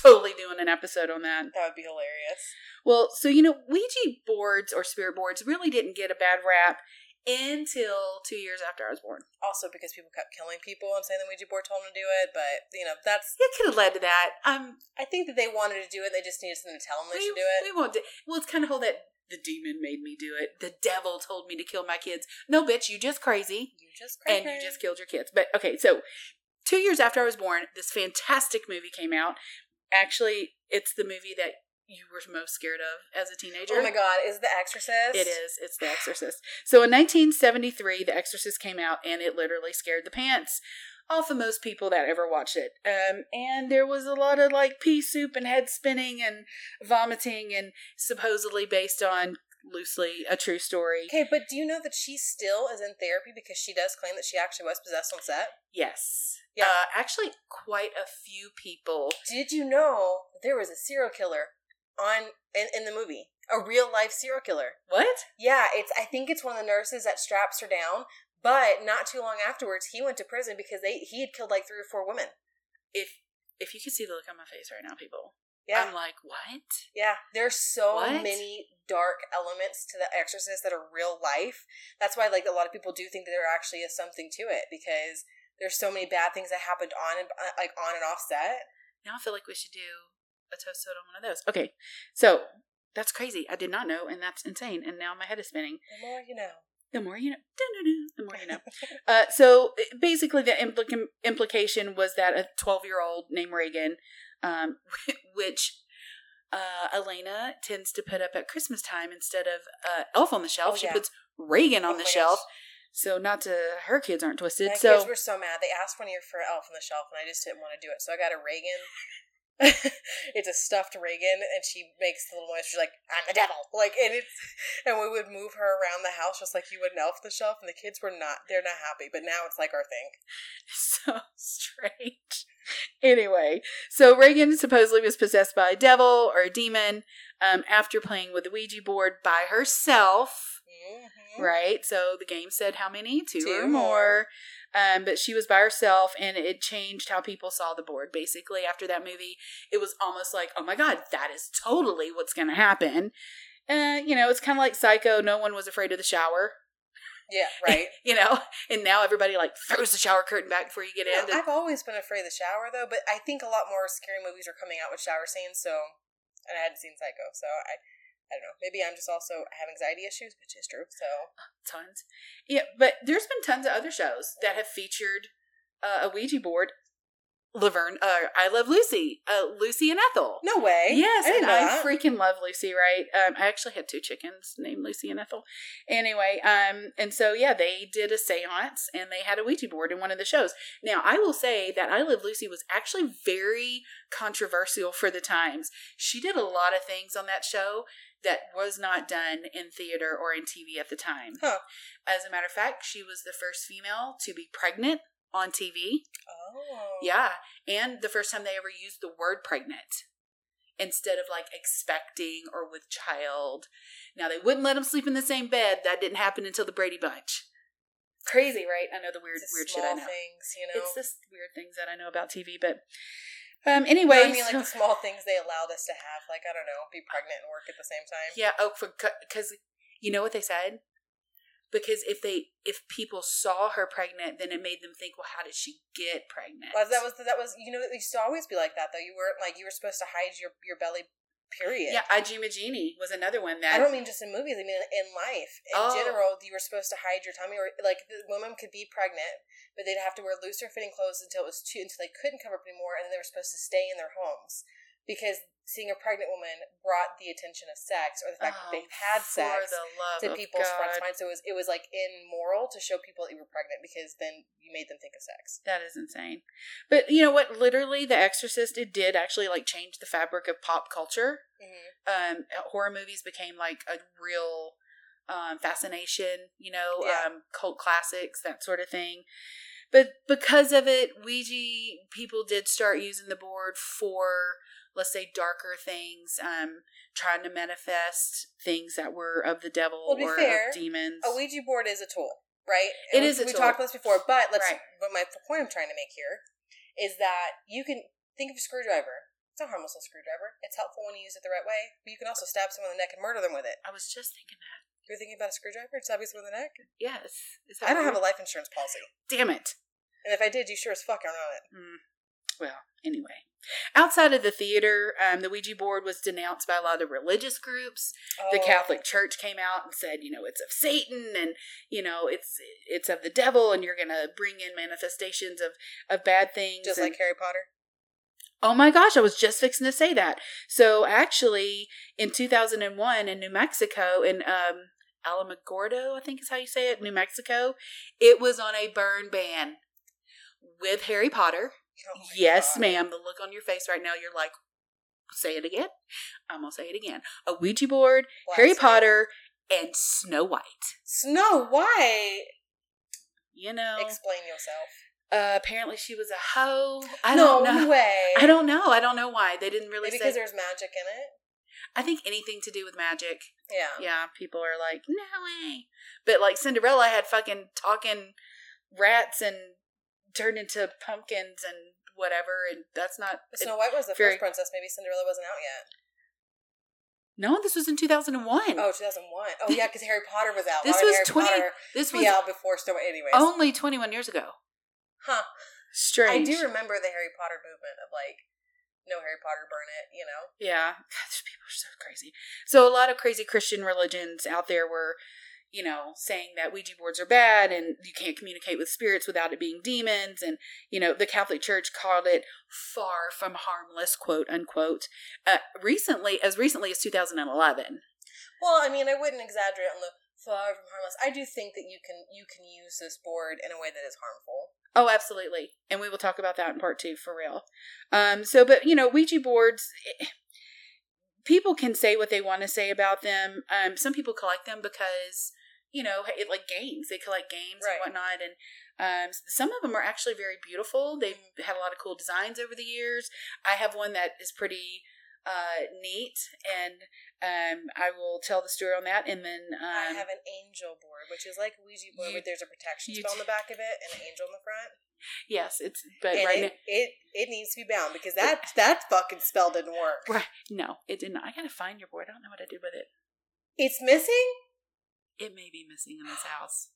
totally doing an episode on that. that would be hilarious. Well, so you know, Ouija boards or spirit boards really didn't get a bad rap until two years after I was born. Also because people kept killing people and saying the Ouija board told them to do it, but you know that's. It could have led to that. Um, I think that they wanted to do it. They just needed something to tell them they we, should do it. We won't. Do, well, it's kind of whole that the demon made me do it. The devil told me to kill my kids. No, bitch, you just crazy, you just and you just killed your kids. But okay, so two years after I was born, this fantastic movie came out. Actually, it's the movie that you were most scared of as a teenager. Oh my god, is The Exorcist? It is. It's The Exorcist. So in 1973, The Exorcist came out, and it literally scared the pants off of most people that ever watched it. Um, and there was a lot of like pea soup and head spinning and vomiting, and supposedly based on loosely a true story. Okay, but do you know that she still is in therapy because she does claim that she actually was possessed on set? Yes. Yeah. Uh, actually, quite a few people. Did you know there was a serial killer on in, in the movie? A real life serial killer. What? Yeah, it's I think it's one of the nurses that straps her down, but not too long afterwards he went to prison because they he had killed like three or four women. If if you could see the look on my face right now, people, Yeah. I'm like, what? Yeah, there's so What? many dark elements to The Exorcist that are real life. That's why, like, a lot of people do think that there actually is something to it because there's so many bad things that happened on and uh, like on and off set. Now I feel like we should do a toast on one of those. Okay, so that's crazy. I did not know, and that's insane. And now my head is spinning. The more you know. The more you know, the more you know. [laughs] uh, so basically, the implica- implication was that a 12 year old named Regan, um, [laughs] which uh, Elena tends to put up at Christmas time instead of uh, Elf on the Shelf, Oh, she yeah. puts Regan on Oh the shelf. gosh. So not to her kids aren't twisted. My so kids were so mad. They asked one year for Elf on the Shelf, and I just didn't want to do it. So I got a Regan. [laughs] it's a stuffed Regan, and she makes the little noise. She's like, "I'm the devil!" Like, and it's, and we would move her around the house just like you would an Elf the Shelf, and the kids were not. They're not happy, but now it's like our thing. [laughs] so strange. Anyway, so Regan supposedly was possessed by a devil or a demon um, after playing with the Ouija board by herself. Mm-hmm. Right? So the game said how many? Two, Two or more. Um, but she was by herself, and it changed how people saw the board. Basically, after that movie, it was almost like, oh my god, that is totally what's going to happen. Uh, you know, it's kind of like Psycho. No one was afraid of the shower. Yeah, [laughs] right. You know, and now everybody like throws the shower curtain back before you get in. I've always been afraid of the shower though, but I think a lot more scary movies are coming out with shower scenes. So, and I hadn't seen Psycho, so I, I don't know. Maybe I'm just also have anxiety issues, which is true. So, tons. Yeah, but there's been tons of other shows that have featured uh, a Ouija board. Laverne, uh, I love Lucy, uh, Lucy and Ethel. no way. Yes, I and I freaking love Lucy. Right? Um, I actually had two chickens named Lucy and Ethel. Anyway, um, and so yeah, they did a séance and they had a Ouija board in one of the shows. Now, I will say that I Love Lucy was actually very controversial for the times. She did a lot of things on that show that was not done in theater or in TV at the time. Huh. As a matter of fact, she was the first female to be pregnant on TV. Oh. Yeah, and the first time they ever used the word pregnant instead of like expecting or with child. Now they wouldn't let them sleep in the same bed. That didn't happen until the Brady Bunch. Crazy, right? I know the weird, the weird shit. I know. things, you know. It's just weird things that I know about TV, but um. No, Anyway, I mean, like so- the small things they allowed us to have, like I don't know, be pregnant and work at the same time. Yeah, oh, because you know what they said. Because if they if people saw her pregnant, then it made them think, well, how did she get pregnant? Well, that was that was you know it used to always be like that though. You weren't like you were supposed to hide your your belly. Period. yeah. I Dream of Jeannie was another one that I don't mean just in movies. I mean in life in Oh. general. You were supposed to hide your tummy, or like the woman could be pregnant, but they'd have to wear looser fitting clothes until it was too until they couldn't cover up anymore, and then they were supposed to stay in their homes because seeing a pregnant woman brought the attention of sex or the fact that they've had Oh, sex the to people's front minds. So it was, it was like immoral to show people that you were pregnant because then you made them think of sex. That is insane. But you know what? Literally, The Exorcist it did actually like change the fabric of pop culture. hmm Um, horror movies became like a real um, fascination. You know, Yeah. um, cult classics, that sort of thing. But because of it, Ouija people did start using the board for, let's say, darker things, um, trying to manifest things that were of the devil Well, or fair, of demons. A Ouija board is a tool, right? It And is we, a we tool. talked about this before, but let's. Right. But my point I'm trying to make here is that you can think of a screwdriver. It's a harmless, screwdriver. It's helpful when you use it the right way, but you can also stab someone in the neck and murder them with it. I was just thinking that. You're thinking about a screwdriver and stabbing someone in the neck? Yes. Is I don't have a life insurance policy, Damn it. and if I did, you sure as fuck aren't on it. Mm. Well, anyway. Outside of the theater, um, the Ouija board was denounced by a lot of religious groups. The Oh. Catholic Church came out and said, you know, it's of Satan and you know, it's it's of the devil and you're going to bring in manifestations of of bad things. just and- like Harry Potter. Oh my gosh, I was just fixing to say that. So actually, in 2001 in New Mexico, in um, Alamogordo, I think is how you say it, New Mexico, it was on a burn ban with Harry Potter. Oh yes, God. ma'am. The look on your face right now, you're like, say it again. I'm gonna say it again. A Ouija board, Harry. Potter, and Snow White. Snow White. You know, Explain yourself. uh, apparently she was a hoe. I no don't know. way. I don't know. I don't know why they didn't really Maybe say. because there's magic in it. I think anything to do with magic. Yeah. Yeah, people are like, no way. But like Cinderella had fucking talking rats and turned into pumpkins and whatever, and that's not. Snow White was the very- first princess. Maybe Cinderella wasn't out yet. no, this was in two thousand and one. Oh, 2001. Oh, yeah, because Harry Potter was out. This was Harry 20 Potter this was out before Snow White. Anyways. only twenty one years ago. Huh. Strange. I do remember the Harry Potter movement of like, no Harry Potter, burn it, you know? Yeah, God, these people are so crazy. So a lot of crazy Christian religions out there were, you know, saying that Ouija boards are bad and you can't communicate with spirits without it being demons, and you know the Catholic Church called it far from harmless, quote unquote. Uh, recently, as recently as 2011. Well, I mean, I wouldn't exaggerate on the far from harmless. I do think that you can you can use this board in a way that is harmful. Oh, absolutely. And we will talk about that in part two for real. Um, so, but you know, Ouija boards, eh, people can say what they want to say about them. Um, some people collect them because, you know, it like games. They collect games Right. and whatnot. And um, some of them are actually very beautiful. They've had a lot of cool designs over the years. I have one that is pretty uh, neat, and um, I will tell the story on that. And then I um, have an angel board, which is like Ouija board, you- but there's a protection spell on the back of it and an angel in the front. yes, it's but and right it, it it needs to be bound because that that fucking spell didn't work. right? No, it did not. I gotta find your board. I don't know what I did with it. It's missing. It may be missing in this house.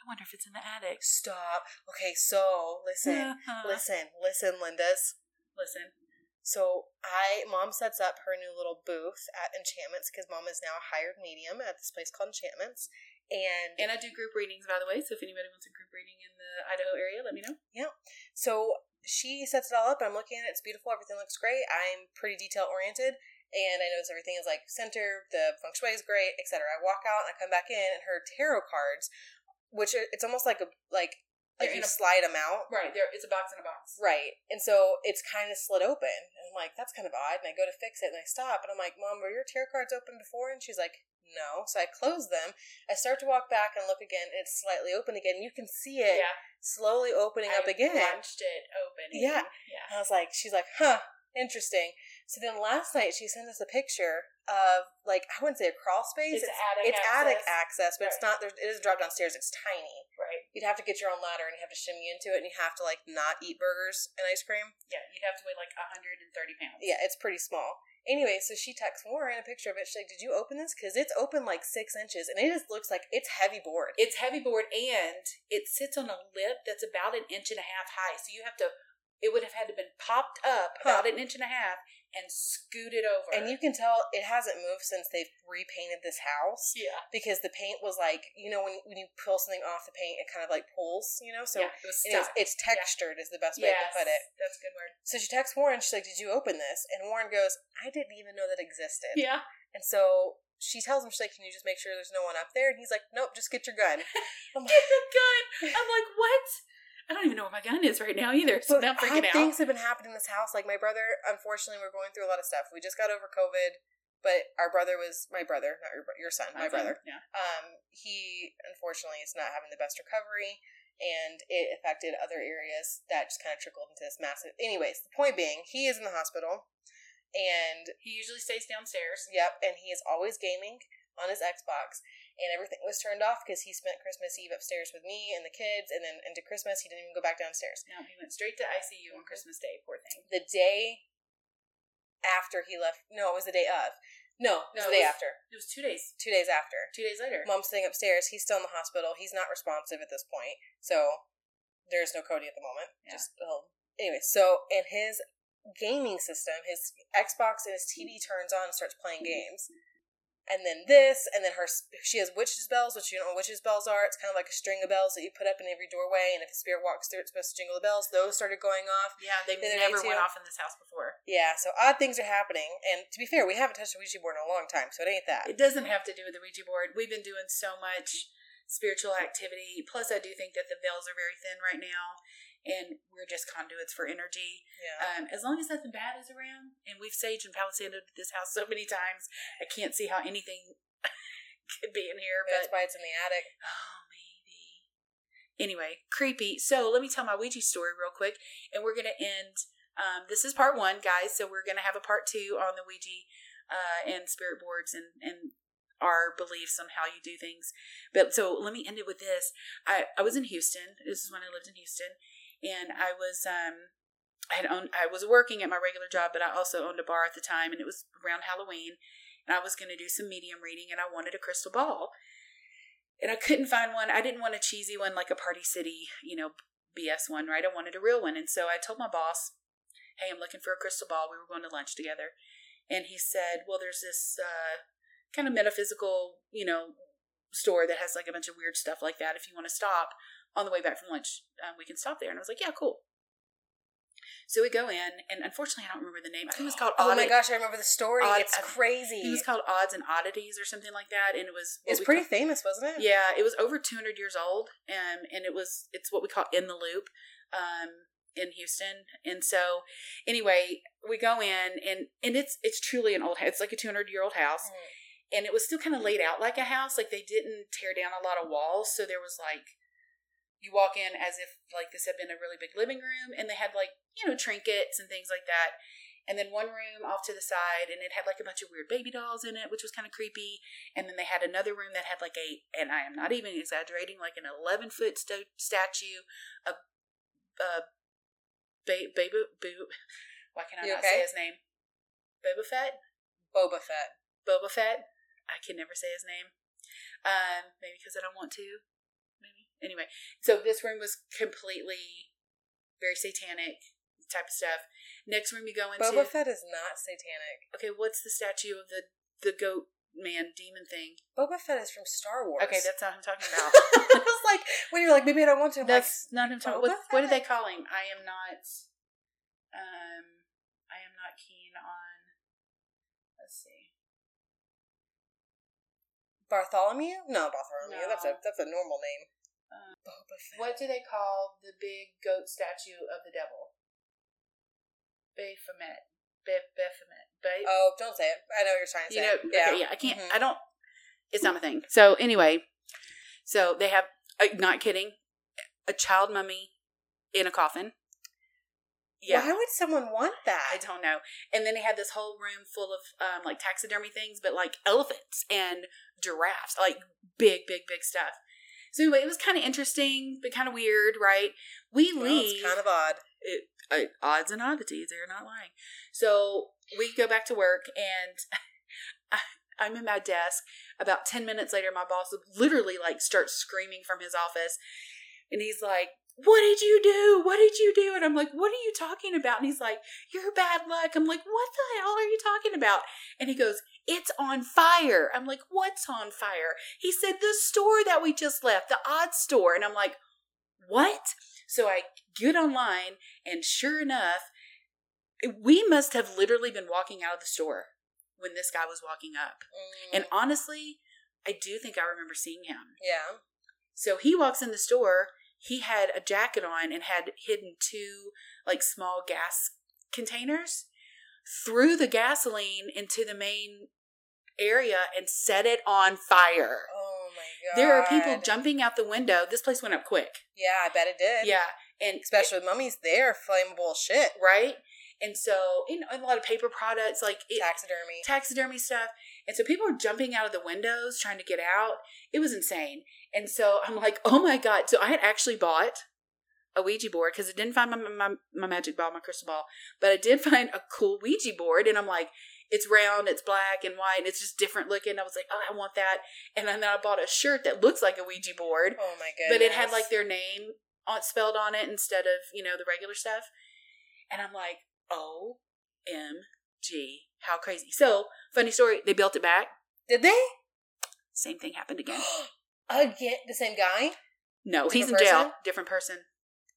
I wonder if it's in the attic. Stop. Okay, so listen, uh-huh. listen, listen, Linda's. listen. So I mom sets up her new little booth at Enchantments because mom is now a hired medium at this place called Enchantments, and And I do group readings, by the way. So if anybody wants a group reading in the Idaho area, let me know. Yeah. So she sets it all up. and I'm looking at it; it's beautiful. Everything looks great. I'm pretty detail oriented, and I notice everything is like center. The feng shui is great, etc. I walk out and I come back in, and her tarot cards, which are, it's almost like a like like you a- slide them out. Right there, it's a box in a box. Right. And so it's kind of slid open. And I'm like, that's kind of odd. And I go to fix it and I stop. And I'm like, Mom, were your tarot cards open before? And she's like, No. So I close them. I start to walk back and look again. And it's slightly open again. You can see it Yeah, slowly opening up I again. Punched it open. Yeah. yeah. And I was like, She's like, Huh, interesting. So then last night she sent us a picture of, like, I wouldn't say a crawl space. It's attic it's attic access. access, but it's not, there, it doesn't drop downstairs. It's tiny. Right. You'd have to get your own ladder and you have to shimmy into it and you have to, like, not eat burgers and ice cream. Yeah, you'd have to weigh like 130 pounds. Yeah, it's pretty small. Anyway, so she texts Warren a picture of it. She's like, "Did you open this? Because it's open like six inches, and it just looks like it's heavy board." It's heavy board and it sits on a lip that's about an inch and a half high. So you have to, it would have had to been popped up about an inch and a half and scooted over. And you can tell it hasn't moved since they've repainted this house yeah, because the paint was like, you know, when when you peel something off the paint, it kind of like pulls, you know. So yeah, it was stuck. it's textured is the best way yes, to put it. That's a good word. So she texts Warren. She's like, "Did you open this?" And Warren goes, "I didn't even know that existed." Yeah, And so she tells him, "She's like, can you just make sure there's no one up there?" And he's like, "Nope, just get your gun." [laughs] Get the gun. I'm like, what? I don't even know where my gun is right now either. So But now freaking out. things have been happening in this house. Like my brother, unfortunately, we're going through a lot of stuff. We just got over COVID, but our brother was my brother, not your, your son, my brother. Yeah. Um, he unfortunately is not having the best recovery, and it affected other areas that just kind of trickled into this massive. Anyways, the point being, he is in the hospital, and He usually stays downstairs. Yep, and he is always gaming on his Xbox, and everything was turned off because he spent Christmas Eve upstairs with me and the kids, and then into Christmas he didn't even go back downstairs. No, he went straight to ICU on mm-hmm. Christmas Day. Poor thing. The day after he left, no, it was the day of. No, it was No, the day was- after. It was two days. Two days after. Two days later. Mom's sitting upstairs. He's still in the hospital. He's not responsive at this point, so there's no Cody at the moment. Yeah. Just well, anyway. So in his gaming system, his Xbox and his TV turns on and starts playing mm-hmm. games. And then this, and then her, she has witches bells, which you don't know what witches bells are. It's kind of like a string of bells that you put up in every doorway, and if a spirit walks through, it's supposed to jingle the bells. Those started going off. Yeah, they've The never went off in this house before. Yeah, so odd things are happening. And to be fair, we haven't touched a Ouija board in a long time, so it ain't that. It doesn't have to do with the Ouija board. We've been doing so much spiritual activity. Plus, I do think that the veils are very thin right now, and we're just conduits for energy. Yeah. Um, as long as nothing bad is around, and we've saged and palisaded this house so many times, I can't see how anything [laughs] could be in here. That's But why it's in the attic. oh, maybe. Anyway, creepy. So let me tell my Ouija story real quick, and we're gonna end. Um, this is part one, guys. So we're gonna have a part two on the Ouija uh, and spirit boards and and our beliefs on how you do things. But so let me end it with this. I I was in Houston. This is when I lived in Houston, and I was um. I had owned, I was working at my regular job, but I also owned a bar at the time, and it was around Halloween. And I was going to do some medium reading, and I wanted a crystal ball and I couldn't find one. I didn't want a cheesy one like a Party City, you know, BS one, right? I wanted a real one. And so I told my boss, hey, I'm looking for a crystal ball. We were going to lunch together. And he said, well, there's this uh, kind of metaphysical, you know, store that has like a bunch of weird stuff like that. If you want to stop on the way back from lunch, um, we can stop there. And I was like, yeah, cool. So we go in, and unfortunately, I don't remember the name. I think it was called [gasps] Oh my gosh, I remember the story. Odd- it's I- crazy. It was called Odds and Oddities or something like that, and it was it's pretty call- famous, wasn't it? yeah, it was over 200 years old, um, and it was it's what we call in the loop um, in Houston. And so, anyway, we go in, and and it's it's truly an old. It's like a 200 year old house, Mhm. and it was still kind of laid out like a house. Like they didn't tear down a lot of walls, so there was like you walk in as if like this had been a really big living room, and they had like you know trinkets and things like that. And then one room off to the side, and it had like a bunch of weird baby dolls in it, which was kind of creepy. And then they had another room that had like a, and I am not even exaggerating, like an 11 foot sto- statue of uh, ba- baby boo. Why can I You not okay? say his name? Boba Fett. Boba Fett. Boba Fett. I can never say his name. Um, maybe because I don't want to. Anyway, so this room was completely very satanic type of stuff. Next room you go into. Boba Fett is not satanic. Okay, what's the statue of the the goat man demon thing? Boba Fett is from Star Wars. Okay, that's not who I'm talking [laughs] about. I was like, when you're like, maybe I don't want to. I'm like, That's not him talking. What, what do they call him? I am not. Um, I am not keen on. Let's see. Bartholomew? No, Bartholomew. No. That's a that's a normal name. Um. What do they call the big goat statue of the devil? Baphomet. Baph- Baphomet. Ba- Oh, don't say it. I know what you're trying to you say. know, yeah. okay, yeah, I can't, Mhm. I don't, it's not a thing. So anyway, so they have, uh, not kidding, a child mummy in a coffin. Yeah. Why would someone want that? I don't know. And then they had this whole room full of um, like taxidermy things, but like elephants and giraffes, like big, big, big stuff. So anyway, it was kind of interesting, but kind of weird, right? We Well, leave. it's kind of odd. it, uh, odds and oddities. They're not lying. So we go back to work, and [laughs] I, I'm in my desk. About ten minutes later, my boss literally like starts screaming from his office, and he's like, what did you do? What did you do? And I'm like, what are you talking about? And he's like, you're bad luck. I'm like, what the hell are you talking about? And he goes, it's on fire. I'm like, what's on fire? He said, the store that we just left, the odd store. And I'm like, what? So I get online, and sure enough, we must have literally been walking out of the store when this guy was walking up. Mm, And honestly, I do think I remember seeing him. yeah. So he walks in the store. He had a jacket on and had hidden two like small gas containers, threw the gasoline into the main area and set it on fire. Oh my god. There are people jumping out the window. This place went up quick. Yeah, I bet it did. Yeah. And Especially with mummies, they're flammable shit. right? And so, you know, and a lot of paper products like it, Taxidermy. taxidermy stuff. And so people were jumping out of the windows trying to get out. It was insane. And so I'm like, [laughs] oh my God. So I had actually bought a Ouija board because I didn't find my, my, my magic ball, my crystal ball, but I did [laughs] find a cool Ouija board. And I'm like, it's round, it's black and white, and it's just different looking. I was like, oh, I want that. And then I bought a shirt that looks like a Ouija board, oh my goodness. but it had like their name on, spelled on it instead of, you know, the regular stuff. And I'm like, OMG, how crazy. So, funny story, they built it back. Did they? Same thing happened again. [gasps] Again, the same guy? No, he's in Different jail. person? Different person.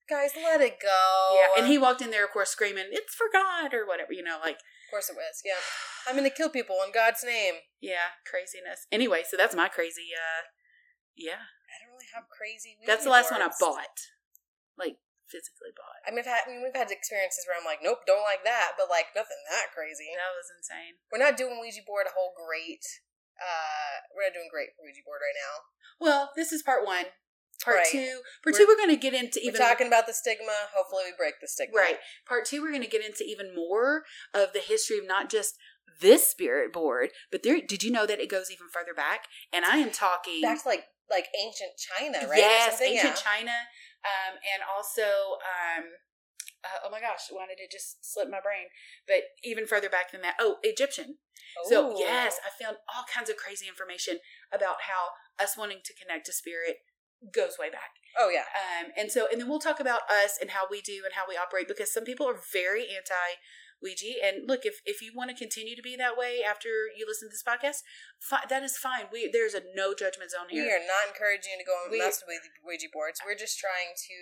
Guys, let it go. Yeah, and he walked in there, of course, screaming, "It's for God" or whatever, you know, like Of course it was, yeah. I'm gonna kill people in God's name. yeah, craziness. Anyway, so that's my crazy. uh Yeah, I don't really have crazy. that's the last one I bought, like physically bought. I mean, I've had, I mean, we've had experiences where I'm like, nope, don't like that, but like nothing that crazy. That was insane. We're not doing Ouija board a whole great. Uh, we're not doing great for Ouija board right now. Well, this is part one. Part Right. two. Part We're- two, we're going to get into We're even talking about the stigma. Hopefully, we break the stigma. Right. Part two, we're going to get into even more of the history of not just this spirit board, but there. Did you know that it goes even further back? And I am talking Back to like like ancient China, right? yes, ancient Yeah. China, um, and also, um, uh, oh my gosh, why did it just slip my brain? But even further back than that, oh, Egyptian. So yes, I found all kinds of crazy information about how us wanting to connect to spirit goes way back. Oh yeah. Um, and so, and then we'll talk about us and how we do and how we operate because some people are very anti Ouija. And look, if if you want to continue to be that way after you listen to this podcast, fi- that is fine. We there's a no judgment zone here. We are not encouraging you to go and We- mess with Ouija boards. We're just trying to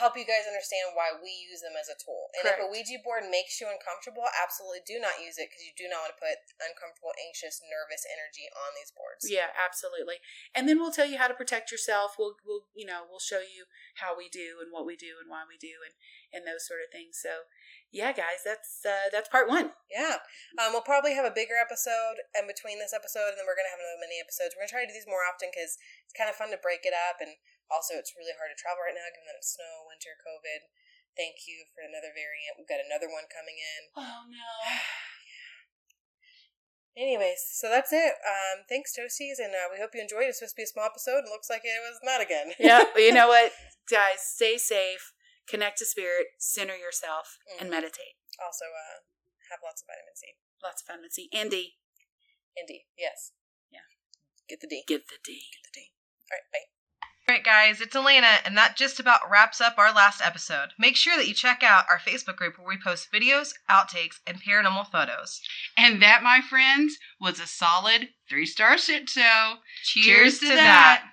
help you guys understand why we use them as a tool. And if a Ouija board makes you uncomfortable, absolutely do not use it because you do not want to put uncomfortable, anxious, nervous energy on these boards. Yeah, absolutely. And then we'll tell you how to protect yourself. We'll we'll you know we'll show you how we do and what we do and why we do and and those sort of things. So yeah, guys, that's uh, that's part one. Yeah. Um, we'll probably have a bigger episode in between this episode, and then we're going to have another mini episodes. We're to try to do these more often because it's kind of fun to break it up. And also, it's really hard to travel right now given that it's snow, winter, COVID. Thank you for another variant. We've got another one coming in. Oh no. [sighs] Anyways, so that's it. Um, thanks, Toasties, and uh, we hope you enjoyed. It's supposed to be a small episode, and looks like it was not again. yeah, [laughs] you know what, guys, stay safe, connect to spirit, center yourself, and Mhm. meditate. Also, uh, have lots of vitamin C. Lots of vitamin C. and Andy, Indy, yes. Yeah. Get the D. get the D. Get the D. All right, bye. All right, guys, it's Elena, and that just about wraps up our last episode. Make sure that you check out our Facebook group where we post videos, outtakes, and paranormal photos. And that, my friends, was a solid three star shit show. Cheers, to that.